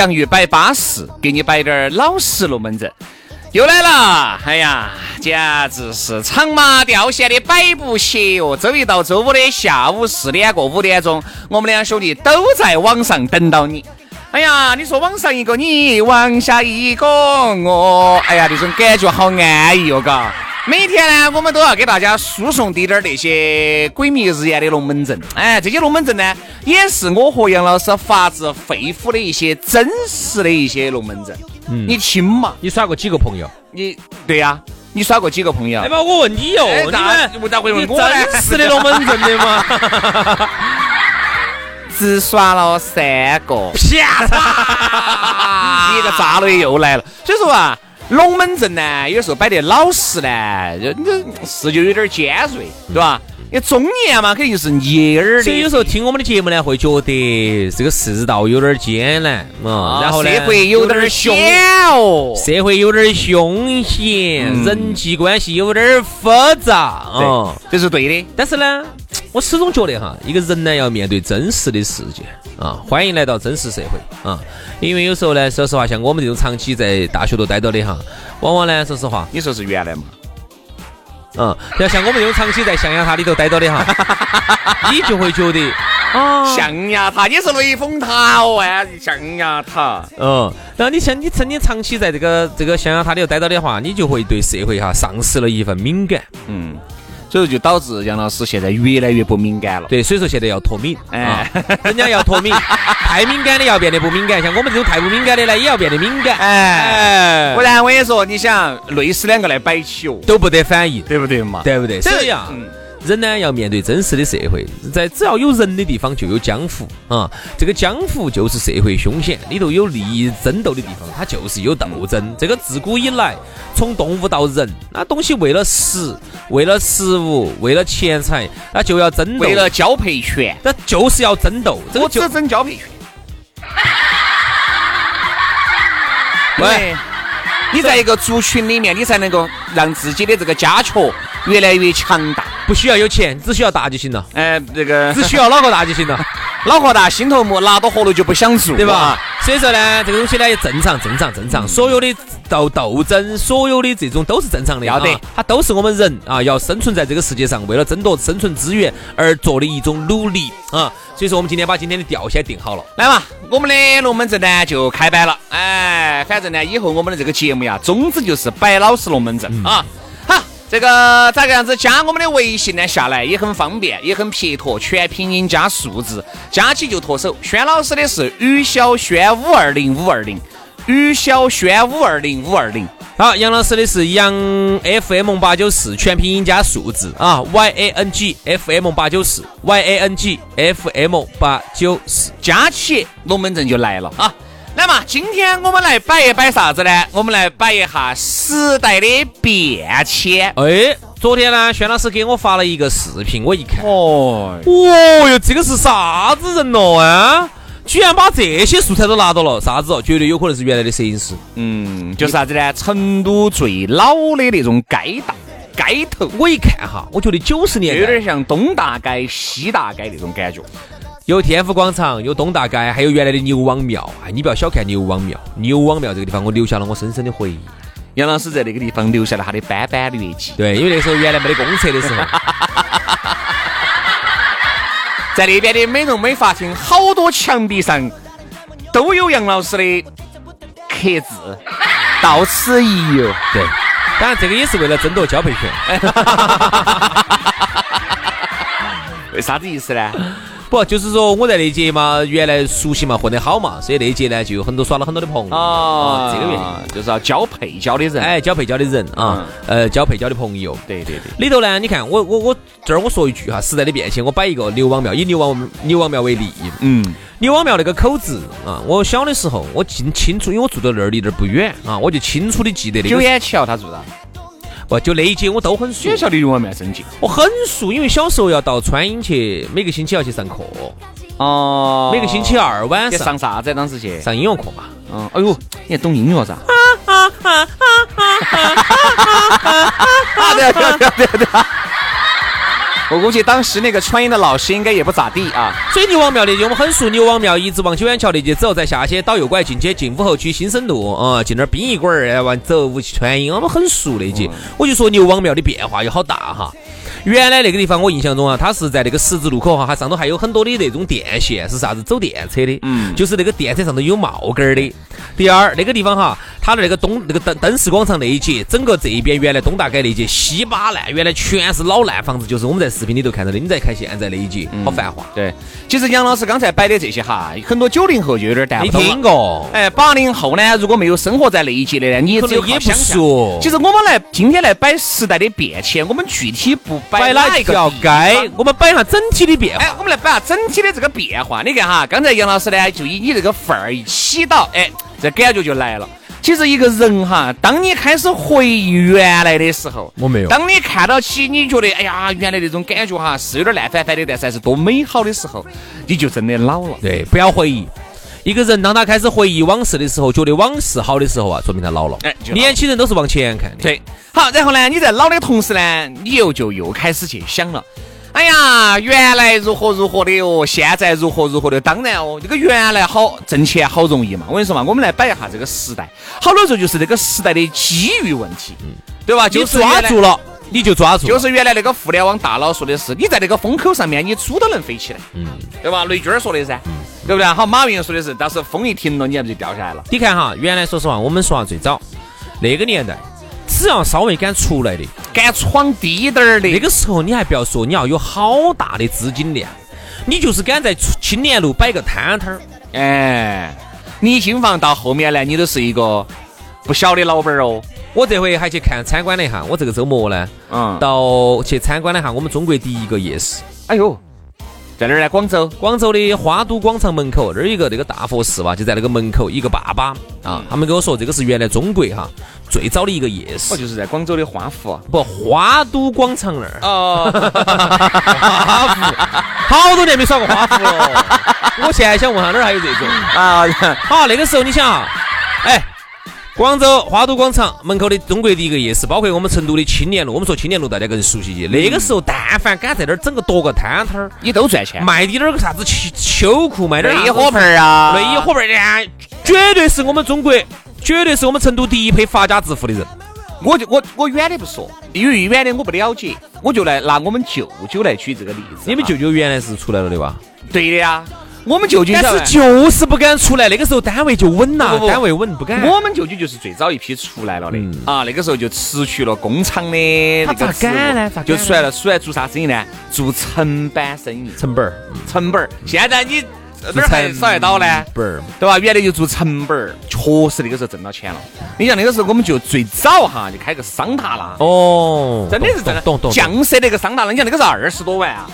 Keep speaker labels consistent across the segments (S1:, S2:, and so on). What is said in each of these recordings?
S1: 洋芋摆巴适，给你摆点儿老实龙门阵，又来了！哎呀，简直是长麻掉线的摆不歇哟！周一到周五的下午四点过五点钟，我们两兄弟都在网上等到你。哎呀，你说网上一个你，网下一个我，哎呀，那种感觉好安逸哟，嘎。每天呢，我们都要给大家输送滴点儿那些鬼迷日眼的龙门阵。哎，这些龙门阵呢，也是我和杨老师发自肺腑的一些真实的一些龙门阵。嗯，你听嘛，
S2: 你耍过几个朋友？
S1: 你对呀，你耍过几个朋友？
S2: 哎妈，我问你哟，你
S1: 们咋会问我
S2: 呢？真实的龙门阵的吗？
S1: 只耍了三个，
S2: 骗子！
S1: 一个炸雷又来了。所以说啊。龙门阵呢，有时候摆得老实呢，就是就有点尖锐，对吧？因为中年嘛，肯定就是捏耳的。
S2: 所以有时候听我们的节目呢，会觉得这个世道有点艰难啊，然后
S1: 社会有点险哦，
S2: 社会有点凶险，人际关系有点复杂，
S1: 嗯，这是对的。
S2: 但是呢，我始终觉得哈，一个人呢要面对真实的世界。啊，欢迎来到真实社会啊！因为有时候呢，说实话，像我们这种长期在大学都待到的哈，往往呢，说实话，
S1: 你说是原来嘛？
S2: 嗯，要像我们这种长期在象牙塔里头待到的哈，你就会觉得
S1: 啊，象牙塔，你是雷峰塔哦，哎，象牙塔，
S2: 嗯，然后你像你曾经长期在这个这个象牙塔里头待到的话，你就会对社会哈丧失了一份敏感，嗯。
S1: 所以就导致杨老师现在越来越不敏感了。
S2: 对，所以说现在要脱敏，哎，人家要脱敏，太敏感的要变得不敏感，像我们这种太不敏感的呢，也要变得敏感，哎，
S1: 不然我跟你说，你想累死两个来摆起哦，
S2: 都不得反应，
S1: 对不对嘛？
S2: 对不对？所以啊。人呢要面对真实的社会，在只要有人的地方就有江湖啊，这个江湖就是社会凶险，里头有利益争斗的地方，它就是有斗争。这个自古以来，从动物到人，那东西为了食，为了食物，为了钱财，那就要争斗，
S1: 为了交配权，
S2: 那就是要争斗。
S1: 我只争交配权。喂，你在一个族群里面，你才能够让自己的这个家雀越来越强大。
S2: 不需要有钱，只需要大就行了。
S1: 哎，这个
S2: 只需要脑壳大就行了。
S1: 脑壳大，心头木，拿到活路就不想做，
S2: 对吧？所以说呢，这个东西呢也正常，正常，正常。所有的斗斗争，所有的这种都是正常的，
S1: 要得。
S2: 它都是我们人啊，要生存在这个世界上，为了争夺生存资源而做的一种努力啊。所以说，我们今天把今天的调先定好了，
S1: 来嘛，我们的龙门阵呢就开摆了。哎，反正呢，以后我们的这个节目呀，宗旨就是摆老实龙门阵啊。这个咋个样子加我们的微信呢？下来也很方便，也很撇脱，全拼音加数字，加起就脱手。轩老师的是于小轩五二零五二零，于小轩五二零五二零。
S2: 好，杨老师的是杨 FM 八九四，全拼音加数字啊，Y A N G F M 八九四，Y A N G F M 八九四，
S1: 加起龙门阵就来了啊！来嘛，今天我们来摆一摆啥子呢？我们来摆一下时代的变迁。
S2: 哎，昨天呢，轩老师给我发了一个视频，我一看，哦，哦哟，这个是啥子人咯啊？居然把这些素材都拿到了，啥子哦？绝对有可能是原来的摄影师。
S1: 嗯，就是啥子呢？成都最老的那种街道街头，
S2: 我一看哈，我觉得九十年
S1: 有点像东大街、西大街那种感觉。
S2: 有天府广场，有东大街，还有原来的牛王庙。哎，你不要小看牛王庙，牛王庙这个地方，我留下了我深深的回忆。
S1: 杨老师在那个地方留下了他的斑斑劣迹。
S2: 对，因为那时候原来没得公厕的时候，
S1: 在那边的美容美发厅，好多墙壁上都有杨老师的刻字，到此一游。
S2: 对，当然这个也是为了争夺交配权。
S1: 为啥子意思呢？
S2: 不，就是说我在那届嘛，原来熟悉嘛，混得好嘛，所以那届呢就有很多耍了很多的朋友。
S1: 啊，
S2: 这个原因。
S1: 就是要交配交的人，
S2: 哎，交配交的人啊，呃，交配交的朋友，
S1: 对对对。
S2: 里头呢，你看我我我这儿我说一句哈，时代的变迁，我摆一个牛王庙，以牛王牛王庙为例，
S1: 嗯，
S2: 牛王庙那个口子啊，我小的时候我记清楚，因为我住到那儿离那儿不远啊，我就清楚的记得那个。
S1: 九眼桥他住的。
S2: 不，就那一节我都很熟。
S1: 学校离牛王庙真近，
S2: 我很熟，因为小时候要到川音去，每个星期要去上课。
S1: 哦，
S2: 每个星期二晚上
S1: 上啥子？当时去
S2: 上音乐课嘛。
S1: 嗯，哎呦，你还懂音乐噻？对对对对对。我估计当时那个川音的老师应该也不咋地啊。
S2: 所以牛王庙那节我们很熟，牛王庙一直往九眼桥那节走，再下去倒右拐进去进武侯区新生路啊，进那儿殡仪馆儿完走武川音，我们很熟那节。我就说牛王庙的变化有好大哈。原来那个地方，我印象中啊，它是在那个十字路口哈，它上头还有很多的那种电线，是啥子走电车的，嗯，就是那个电车上头有帽杆儿的。第二，那个地方哈，它的那个东那个灯灯饰广场那一节，整个这一边原来东大街那一节稀巴烂，原来全是老烂房子，就是我们在视频里头看到的。你再看现在那一节，好繁华。
S1: 对，其实杨老师刚才摆的这些哈，很多九零后就有点淡不懂
S2: 没听过。
S1: 哎，八零后呢，如果没有生活在那一节的呢，你也只有
S2: 也不熟。
S1: 其实我们来今天来摆时代的变迁，我们具体不摆哪一个。
S2: 该，我们摆一下整体的变化。
S1: 哎，我们来摆下整体的这个变化。你看哈，刚才杨老师呢，就以你这个范儿一起到，哎，这感觉就来了。其实一个人哈，当你开始回忆原来的时候，
S2: 我没有。
S1: 当你看到起，你觉得哎呀，原来那种感觉哈，是有点烂翻翻的，但是还是多美好的时候，你就真的老了。
S2: 对，不要回忆。一个人当他开始回忆往事的时候，觉得往事好的时候啊，说明他老了。哎，年轻人都是往前看的。
S1: 对。好，然后呢，你在老的同时呢，你又就又开始去想了。哎呀，原来如何如何的哦，现在如何如何的。当然哦，这个原来好挣钱好容易嘛。我跟你说嘛，我们来摆一下这个时代，好多时候就是这个时代的机遇问题，对吧？就
S2: 抓住了，你就抓住。
S1: 就是原来那个互联网大佬说的是，你在那个风口上面，你猪都能飞起来，嗯，对吧？雷军说的噻，对不对？好，马云说的是，当时风一停了，你还不就掉下来了？
S2: 你看哈，原来说实话，我们说下最早那个年代。只要稍微敢出来的，
S1: 敢闯低点儿的，
S2: 那个时候你还不要说，你要有好大的资金量，你就是敢在青年路摆个摊摊儿，
S1: 哎，你新房到后面呢，你都是一个不小的老板哦。
S2: 我这回还去看参观了一下，我这个周末呢，嗯，到去参观了一下我们中国第一个夜市。
S1: 哎呦！在哪儿呢？广州，
S2: 广州的花都广场门口那儿一个那个大佛寺吧，就在那个门口。一个爸爸啊，他们跟我说，这个是原来中国哈最早的一个夜市。
S1: 哦，就是在广州的花湖，
S2: 不花都广场那儿。哦，花湖，好多年没耍过花湖了。我现在想问下哪儿还有这种啊？好，那个时候你想啊，哎。广州花都广场门口的中国第一个夜市，包括我们成都的青年路。我们说青年路，大家更熟悉些。那个时候，但凡敢在那儿整个多个摊摊儿，
S1: 你都赚钱。
S2: 卖点儿个啥子秋秋裤，卖点儿
S1: 内衣火盆儿啊，
S2: 内衣火盆儿，绝对是我们中国，绝对是我们成都第一批发家致富的人。
S1: 我就我我远的不说，因为远的我不了解，我就来拿我们舅舅来举这个例子。
S2: 你们舅舅原来是出来了的吧？
S1: 对的呀。我们舅舅
S2: 但是就是不敢出来，那个时候单位就稳了，单位稳不敢。
S1: 我们舅舅就是最早一批出来了的啊，那个时候就辞去了工厂的那个
S2: 敢呢？
S1: 就出来了，出来做啥生意呢？做成板生意，
S2: 成本儿，
S1: 成本儿。现在你哪儿还少得到呢？
S2: 本儿，
S1: 对吧？原来就做成本儿，确实那个时候挣到钱了。你像那个时候我们就最早哈就开个桑塔纳，
S2: 哦，
S1: 真的是真的，
S2: 懂懂。
S1: 降色那个桑塔纳，你像那个是二十多万啊。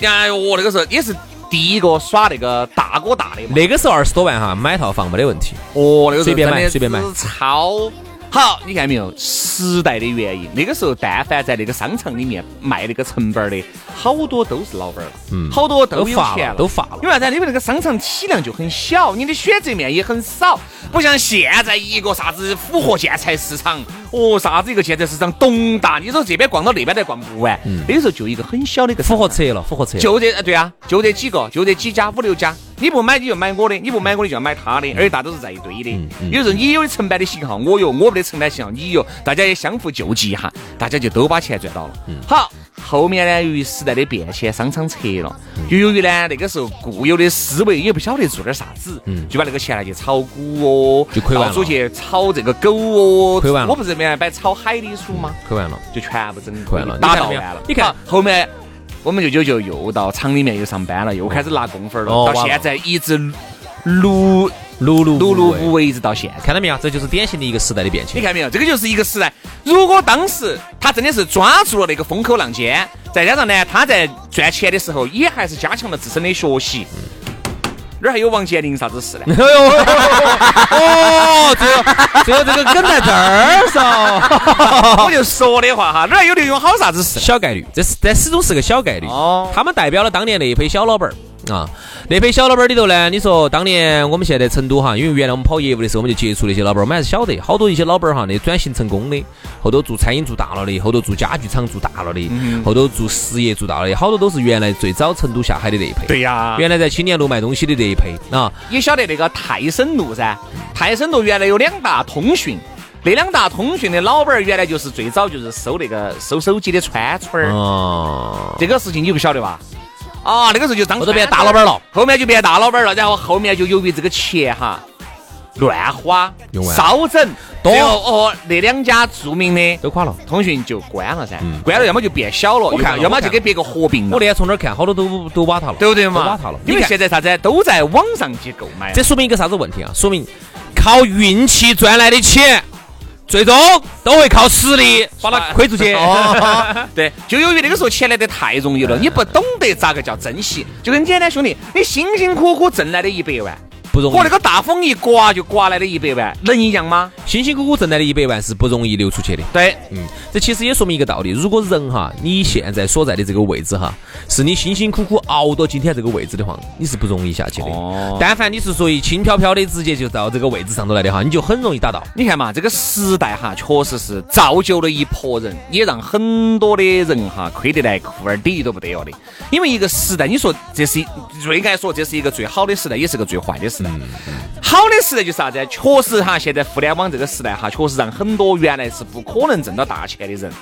S1: 哎呦，那个时候也是。第一个耍那个大哥大的，
S2: 那个时候二十多万哈，买套房没得问题。
S1: 哦，那个
S2: 随便买随便买，
S1: 超好，你看没有？时代的原因，那个时候但凡在那个商场里面卖那个成本的，好多都是老板了，嗯，好多都有钱了，
S2: 都发了。
S1: 因为啥子？因为那个商场体量就很小，你的选择面也很少，不像现在一个啥子复活建材市场，哦，啥子一个建材市场东大，你说这边逛到那边都逛不完。那个时候就一个很小的一个
S2: 复合车了，复合车。
S1: 就这，对啊，就这几个，就这几家，五六家。你不买你就买我的，你不买我的就要买他的，而且大都是在一堆的。有时候你有的成百的型号，我有；我没得成百型号，你有，大家也相互救济一下，大家就都把钱赚到了。好，后面呢，由于时代的变迁，商场撤了，又由于呢那个时候固有的思维也不晓得做点啥子，就把那个钱拿去炒股哦，
S2: 就亏完了。
S1: 到处去炒这个狗哦，
S2: 亏完了。
S1: 我不是原来摆炒海里鼠吗？
S2: 亏完了，
S1: 就全部整
S2: 亏完了，
S1: 打到完了。
S2: 你看
S1: 后面。我们舅舅就又到厂里面又上班了，又开始拿工分了，到现在一直碌
S2: 碌碌
S1: 碌碌无为，一直到现在。
S2: 看到没有？这就是典型的一个时代的变迁。
S1: 你看没有？这个就是一个时代。如果当时他真的是抓住了那个风口浪尖，再加上呢，他在赚钱的时候也还是加强了自身的学习。哪儿还有王健林啥子事呢？哎呦，
S2: 哦，最后最后这个梗在这儿
S1: 噻，我就说的话哈，哪儿有刘永好啥子事？
S2: 小概率，这是这始终是个小概率。哦，他们代表了当年那一批小老板儿。啊，那批小老板里头呢，你说当年我们现在成都哈，因为原来我们跑业务的时候，我们就接触那些老板，我们还是晓得好多一些老板哈，那转型成功的，后头做餐饮做大了的，后头做家具厂做大了的，后头做实业做大了的，好多都是原来最早成都下海的那一批。
S1: 对呀，
S2: 原来在青年路卖东西的那一批啊，
S1: 你晓得那个泰森路噻？泰森路原来有两大通讯，那两大通讯的老板原来就是最早就是收那个收手机的川村儿。哦，这个事情你不晓得吧？啊，那个时候就当
S2: 后头变大老板了，
S1: 后面就变大老板了，然后后面就由于这个钱哈乱花、烧整，最后哦那两家著名的
S2: 都垮了，
S1: 通讯就关了噻，关了要么就变小了，我看要么就给别个合并了。
S2: 我那天从那儿看，好多都都瓦塌了，
S1: 对不对嘛？
S2: 瓦塌了，
S1: 因为现在啥子都在网上去购买，
S2: 这说明一个啥子问题啊？说明靠运气赚来的钱。最终都会靠实力把它亏出去。
S1: 对，就由于那个时候钱来得太容易了，你不懂得咋个叫珍惜。就很简单，兄弟，你辛辛苦苦挣来的一百万。和那个大风一刮就刮来的一百万能一样吗？
S2: 辛辛苦苦挣来的一百万是不容易流出去的。
S1: 对，
S2: 嗯，这其实也说明一个道理：如果人哈，你现在所在的这个位置哈，是你辛辛苦苦熬到今天这个位置的话，你是不容易下去的。哦。但凡你是属于轻飘飘的，直接就到这个位置上头来的哈，你就很容易达到。
S1: 你看嘛，这个时代哈，确实是造就了一拨人，也让很多的人哈亏得来裤儿底都不得了的。因为一个时代，你说这是最该说这是一个最好的时代，也是个最坏的时代。好的时代就是啥子？确实哈，现在互联网这个时代哈，确实让很多原来是不可能挣到大钱的人，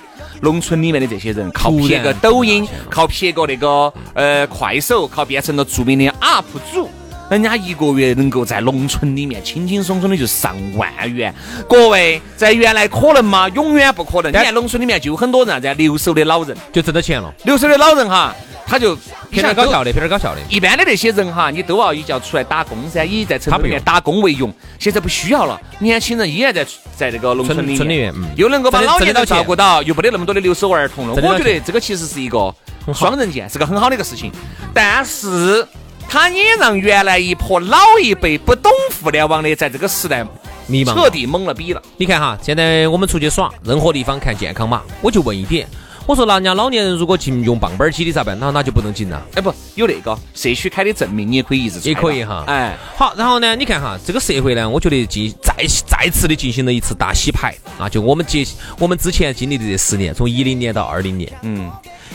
S1: 农村里面的这些人，靠拍个抖音，靠拍个那个呃快手，靠变成了著名的 UP 主，人家一个月能够在农村里面轻轻松松的就上万元。各位，在原来可能吗？永远不可能。你看农村里面就有很多人啥子留守的老人，
S2: 就挣到钱了。
S1: 留守的老人哈。他就
S2: 偏点搞笑的，偏点搞笑的。
S1: 一般的那些人哈，你都要一叫出来打工噻，以在城里面打工为荣。现在不需要了，年轻人依然在在这个农村里面，又能够把老年人照顾到，又没得那么多的留守儿童了。我觉得这个其实是一个双刃剑，是个很好的一个事情。但是，它也让原来一波老一辈不懂互联网的，在这个时代
S2: 迷茫，
S1: 彻底懵了逼了。
S2: 你看哈，现在我们出去耍，任何地方看健康码，我就问一点。我说，那人家老年人如果进用棒棒机的咋办？那那就不能进了。
S1: 哎，不，有那个社区开的证明，你也可以一直
S2: 也可以哈。
S1: 哎，
S2: 好，然后呢，你看哈，这个社会呢，我觉得进再再次的进行了一次大洗牌啊！就我们接我们之前经历的这十年，从一零年到二零年，嗯，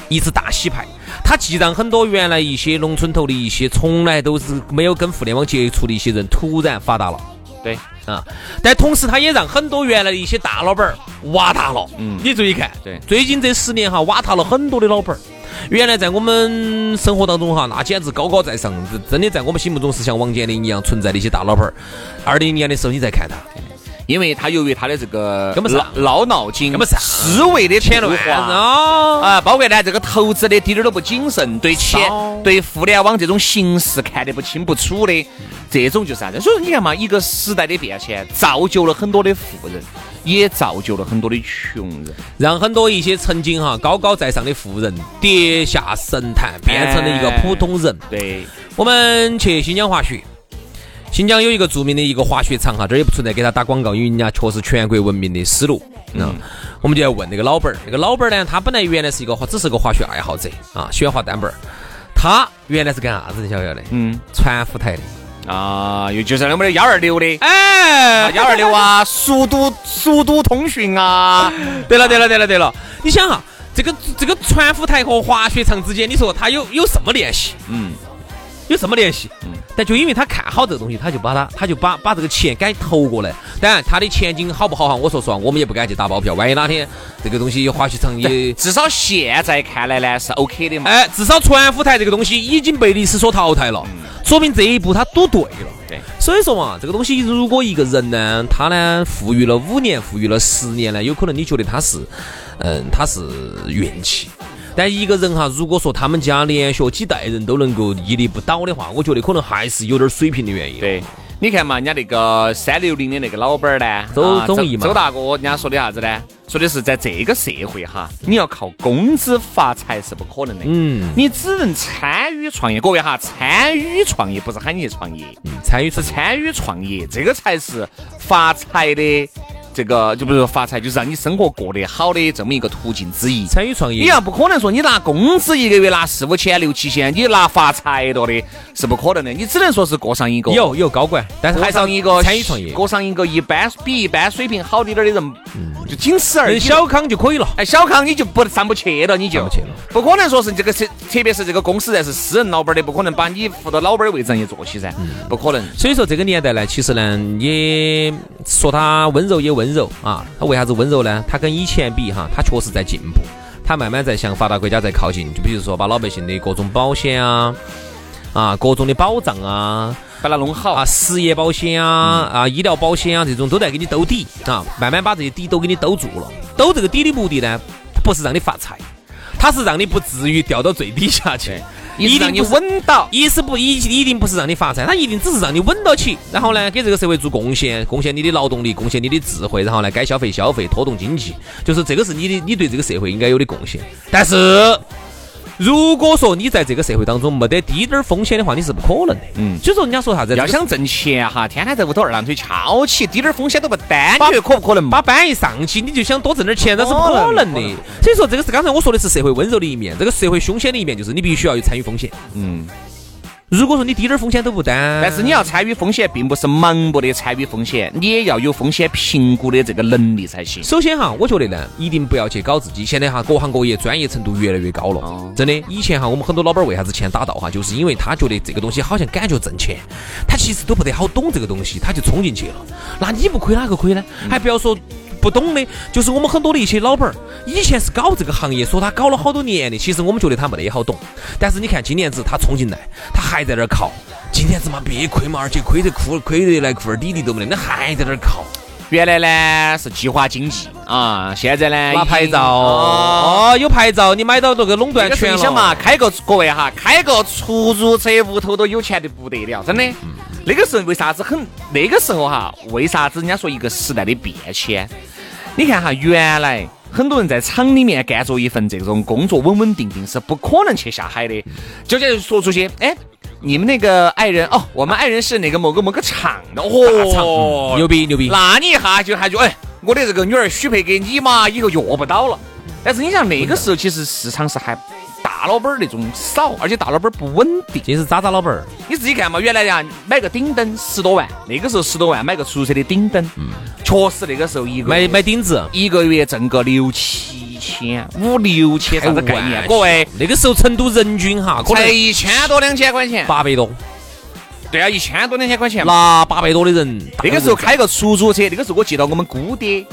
S2: 一次大洗牌，它既让很多原来一些农村头的一些从来都是没有跟互联网接触的一些人突然发达了。
S1: 对。
S2: 啊！但同时，他也让很多原来的一些大老板儿瓦塌了。嗯，你注意看，
S1: 对，
S2: 最近这十年哈，瓦塌了很多的老板儿。原来在我们生活当中哈，那简直高高在上，真的在我们心目中是像王健林一样存在的一些大老板儿。二零年的时候，你再看他。
S1: 因为他由于他的这个
S2: 根本是
S1: 闹脑筋，思维的
S2: 偏乱
S1: 啊啊！包括呢这个投资的一点儿都不谨慎，对钱、对互联网这种形式看得不清不楚的，这种就是啥子？所以说你看嘛，一个时代的变迁，造就了很多的富人，也造就了很多的穷人，
S2: 让很多一些曾经哈高高在上的富人跌下神坛，变成了一个普通人。
S1: 对，
S2: 我们去新疆滑雪。新疆有一个著名的一个滑雪场哈，这儿也不存在给他打广告，因为人家确实全国闻名的丝路。嗯，我们就要问那个老板儿，那个老板儿呢，他本来原来是一个滑，只是个滑雪爱好者啊，喜欢滑单板儿。他原来是干啥子的？晓不晓得？嗯，传呼台的
S1: 啊，又就是那么的幺二六的，
S2: 哎，
S1: 幺二六啊，速度速度通讯啊。
S2: 对了，对了，对了，对了，你想哈，这个这个传呼台和滑雪场之间，你说他有有什么联系？嗯。有什么联系？嗯，但就因为他看好这个东西，他就把他，他就把把这个钱敢投过来。当然，他的前景好不好哈？我说实话，我们也不敢去打包票。万一哪天这个东西滑雪场也，
S1: 至少现在看来呢是 OK 的嘛。
S2: 哎，至少传福台这个东西已经被历史所淘汰了，说明这一步他赌对了。
S1: 对，
S2: 所以说嘛，这个东西如果一个人呢，他呢富裕了五年，富裕了十年呢，有可能你觉得他是，嗯，他是运气。但一个人哈，如果说他们家连续几代人都能够屹立不倒的话，我觉得可能还是有点水平的原因。
S1: 对，你看嘛，人家那个三六零的那个老板儿呢，
S2: 周周毅
S1: 嘛，周大哥，人家说的啥子呢？说的是在这个社会哈，你要靠工资发财是不可能的。嗯，你只能参与创业。各位哈，参与创业不是喊你去创业，
S2: 嗯，参与
S1: 是参与创业，这个才是发财的。这个就不是说发财，就是让你生活过得好的这么一个途径之一。
S2: 参与创业，
S1: 你要不可能说你拿工资一个月拿四五千、六七千，你拿发财了的是不可能的。你只能说是过上一个
S2: 有有高管，但是
S1: 还上一个
S2: 参与创业，
S1: 过上一个一般比一般水平好一点的人，就仅此而已。
S2: 小康就可以了。
S1: 哎，小康你就不上不去了，你就
S2: 不
S1: 可能说是这个特，特别是这个公司在是私人老板的，不可能把你扶到老板的位置上去坐起噻，不可能。
S2: 所以说这个年代呢，其实呢，也说他温柔也温柔啊。为啥子温柔呢？他跟以前比哈，他确实在进步，他慢慢在向发达国家在靠近。就比如说把老百姓的各种保险啊，啊各种的保障啊，
S1: 把它弄好
S2: 啊，失业保险啊，啊医疗保险啊，这种都在给你兜底啊，慢慢把这些底都给你兜住了。兜这个底的目的呢，不是让你发财，它是让你不至于掉到最底下去。
S1: 一定让你稳到，
S2: 一是不一一定不是让你发财，他一定只是让你稳到起，然后呢，给这个社会做贡献，贡献你的劳动力，贡献你的智慧，然后呢，该消费消费，拖动经济，就是这个是你的，你对这个社会应该有的贡献，但是。如果说你在这个社会当中没得低点儿风险的话，你是不可能的。嗯，所以说人家说啥子？
S1: 要想挣钱哈，天天在屋头二郎腿翘起，低点儿风险都不担，你觉得可不可能？
S2: 把班一上去，你就想多挣点钱，那是不可能的。所以说，这个是刚才我说的是社会温柔的一面，这个社会凶险的一面就是你必须要有参与风险。嗯。如果说你滴点儿风险都不担，
S1: 但是你要参与风险，并不是盲目的参与风险，你也要有风险评估的这个能力才行。
S2: 首先哈，我觉得呢，一定不要去搞自己。现在哈，各行各业专业程度越来越高了，真的。以前哈，我们很多老板为啥子钱打到哈，就是因为他觉得这个东西好像感觉挣钱，他其实都不得好懂这个东西，他就冲进去了。那你不亏哪个亏呢？还不要说。不懂的，就是我们很多的一些老板儿，以前是搞这个行业，说他搞了好多年的，其实我们觉得他没得好懂。但是你看今年子他冲进来，他还在那儿靠。今年子嘛别亏嘛，而且亏得哭，亏得来裤儿底底都没得，那还在那儿靠。
S1: 原来呢是计划经济啊，现在呢
S2: 拿牌照哦，有牌照你买到这个垄断权
S1: 你想嘛，开个各位哈，开个出租车，屋头都有钱的不得了，真的。那个时候为啥子很？那个时候哈，为啥子人家说一个时代的变迁？你看哈，原来很多人在厂里面干着一份这种工作，稳稳定定是不可能去下海的。就这说出去，哎，你们那个爱人哦，我们爱人是哪个某个某个厂的
S2: 哦，牛逼牛逼。
S1: 那你一下就还就哎，我的这个女儿许配给你嘛，以后约不到了。但是你想那个时候，其实市场是还。大老板儿那种少，而且大老板儿不稳定，
S2: 这是渣渣老板儿。
S1: 你自己看嘛，原来呀买个顶灯十多万，那个时候十多万买个出租车的顶灯，嗯，确实那个时候一个
S2: 买买顶子。
S1: 一个月挣个六七千，五六千啥子概念？各位，
S2: 那个时候成都人均哈，
S1: 才一千多两千块钱，
S2: 八百多。
S1: 对啊，一千多两千块钱，
S2: 那八百多的人，
S1: 那个时候开个出租车，那个时候我记得我们姑爹。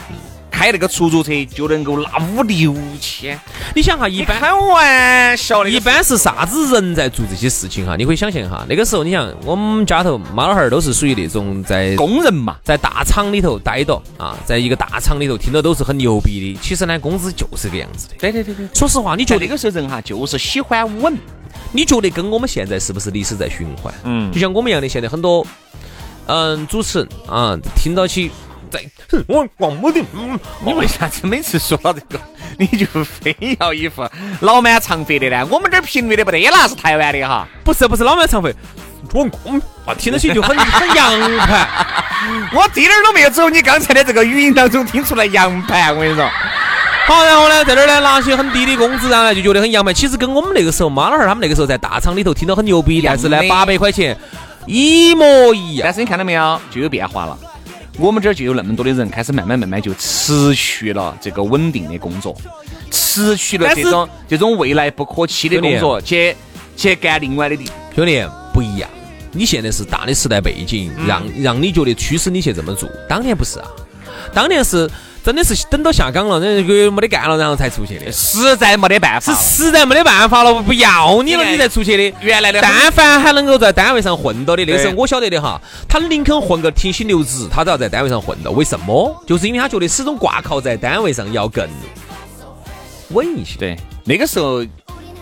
S1: 开那个出租车就能够拿五六千，
S2: 你想哈，一般
S1: 开玩笑的，
S2: 一般是啥子人在做这些事情哈？你可以想象哈，那个时候你想，我们家头妈老汉儿都是属于那种在
S1: 工人嘛，
S2: 在大厂里头待着啊，在一个大厂里头听到都是很牛逼的。其实呢，工资就是这个样子的。
S1: 对对对对，
S2: 说实话，你觉得
S1: 那个时候人哈就是喜欢稳？
S2: 你觉得跟我们现在是不是历史在循环？嗯，就像我们一样的，现在很多嗯主持人啊，听到起。在，我广播的，
S1: 你为啥子每次说到这个，你就非要一副老满长肥的呢？我们这儿频率的不得，那是台湾的哈，
S2: 不是不是老满长肥，我我听得起就很很洋盘。
S1: 我一点儿都没有走你刚才的这个语音当中听出来洋盘，我跟你说。
S2: 好，然后呢，在这儿呢拿些很低的工资，然后呢就觉得很洋盘。其实跟我们那个时候妈老汉儿他们那个时候在大厂里头听到很牛逼，但是呢八百块钱一模一样
S1: 但。是你看到没有，就有变化了。我们这儿就有那么多的人开始慢慢慢慢就持续了这个稳定的工作，持续了这种这种未来不可期的工作，去去干另外的地。
S2: 兄弟不一样，你现在是大的时代背景，让让你觉得驱使你去这么做。当年不是啊，当年是真的是等到下岗了，那个没得干了，然后才出去的。
S1: 实在没得办法
S2: 是，实在没得办法了，不要你了，
S1: 你
S2: 才出去的。
S1: 原来的
S2: 但凡还能够在单位上混到的，那个时候我晓得的哈，他宁肯混个停薪留职，他都要在单位上混到。为什么？就是因为他觉得始终挂靠在单位上要更稳一些。
S1: 对那个时候。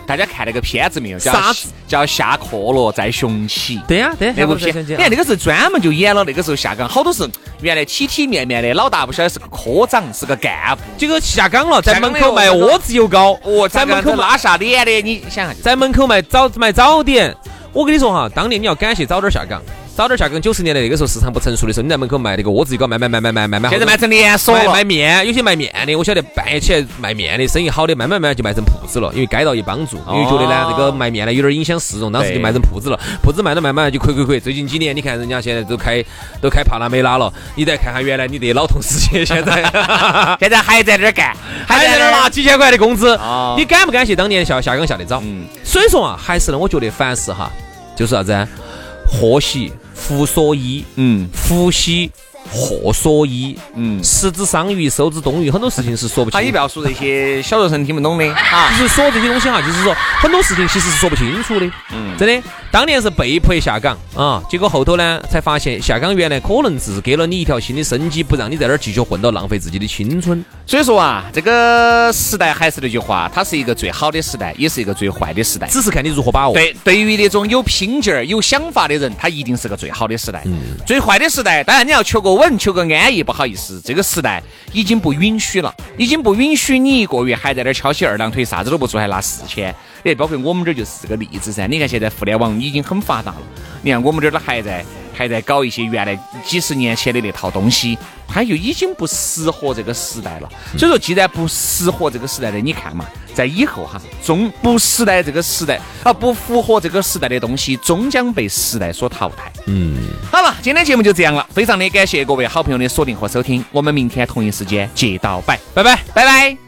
S1: 大家看那个片子没有？叫
S2: 啥子
S1: 叫下课了再雄起。
S2: 对呀、对，
S1: 那部片，你看那个是专门就演了那个时候下岗，好多是原来体体面面的，老大不晓得是个科长，是个干部，
S2: 结果下岗了，在门口卖窝子油糕，
S1: 哦，
S2: 在门口
S1: 拉下脸的，你想下。
S2: 在门口卖早卖早点。我跟你说哈，当年你要感谢早点下岗，早点下岗。九十年代那个时候市场不成熟的时候，你在门口卖那个窝子鱼糕，卖卖卖卖卖卖卖，
S1: 现在卖成连锁
S2: 卖
S1: 了，
S2: 卖面，有些卖面的，我晓得半夜起来卖面的生意好的，慢慢慢慢就卖成铺子了，因为街道一帮助，因为觉得呢
S1: 哦
S2: 这个卖面呢有点影响市容，当时就卖成铺子了，铺子卖到慢慢就亏亏亏。最近几年你看人家现在都开都开帕拉梅拉了，你再看看原来你的老同事些，现在
S1: 现在还在这儿干，
S2: 还在那儿拿几千块的工资
S1: 哦，
S2: 你感不感谢当年下下岗下的早？
S1: 嗯，
S2: 所以说啊，还是呢，我觉得凡事哈，就是啥子啊，祸兮福所依，
S1: 嗯。
S2: 福喜祸所依，
S1: 嗯，
S2: 食之桑榆，收之东隅，很多事情是说不清
S1: 他也不。要说这些小学生听不懂的啊
S2: 就。是说这些东西哈，就是说很多事情其实是说不清楚的。
S1: 嗯
S2: 真的，当年是被迫下岗啊，结果后头呢才发现下岗原来可能只是给了你一条新的生机，不让你在那儿继续混到浪费自己的青春。
S1: 所以说啊，这个时代还是那句话，它是一个最好的时代，也是一个最坏的时代。
S2: 只是看你如何把握。
S1: 对，对于那种有拼劲儿、有想法的人，他一定是个最好的时代。
S2: 嗯
S1: 最坏的时代，当然你要求个稳、求个安逸，不好意思，这个时代已经不允许了，已经不允许你一个月还在那儿翘起二郎腿，啥子都不做，还拿四千。哎，包括我们这儿就是个例子噻。你看现在互联网已经很发达了，你看我们这儿都还在还在搞一些原来几十年前的那套东西，它就已经不适合这个时代了。所以说，既然不适合这个时代的，你看嘛，在以后哈，终不时代这个时代啊，不符合这个时代的东西，终将被时代所淘汰。
S2: 嗯，
S1: 好了，今天节目就这样了，非常的感谢各位好朋友的锁定和收听，我们明天同一时间接到拜，
S2: 拜拜。
S1: 拜拜。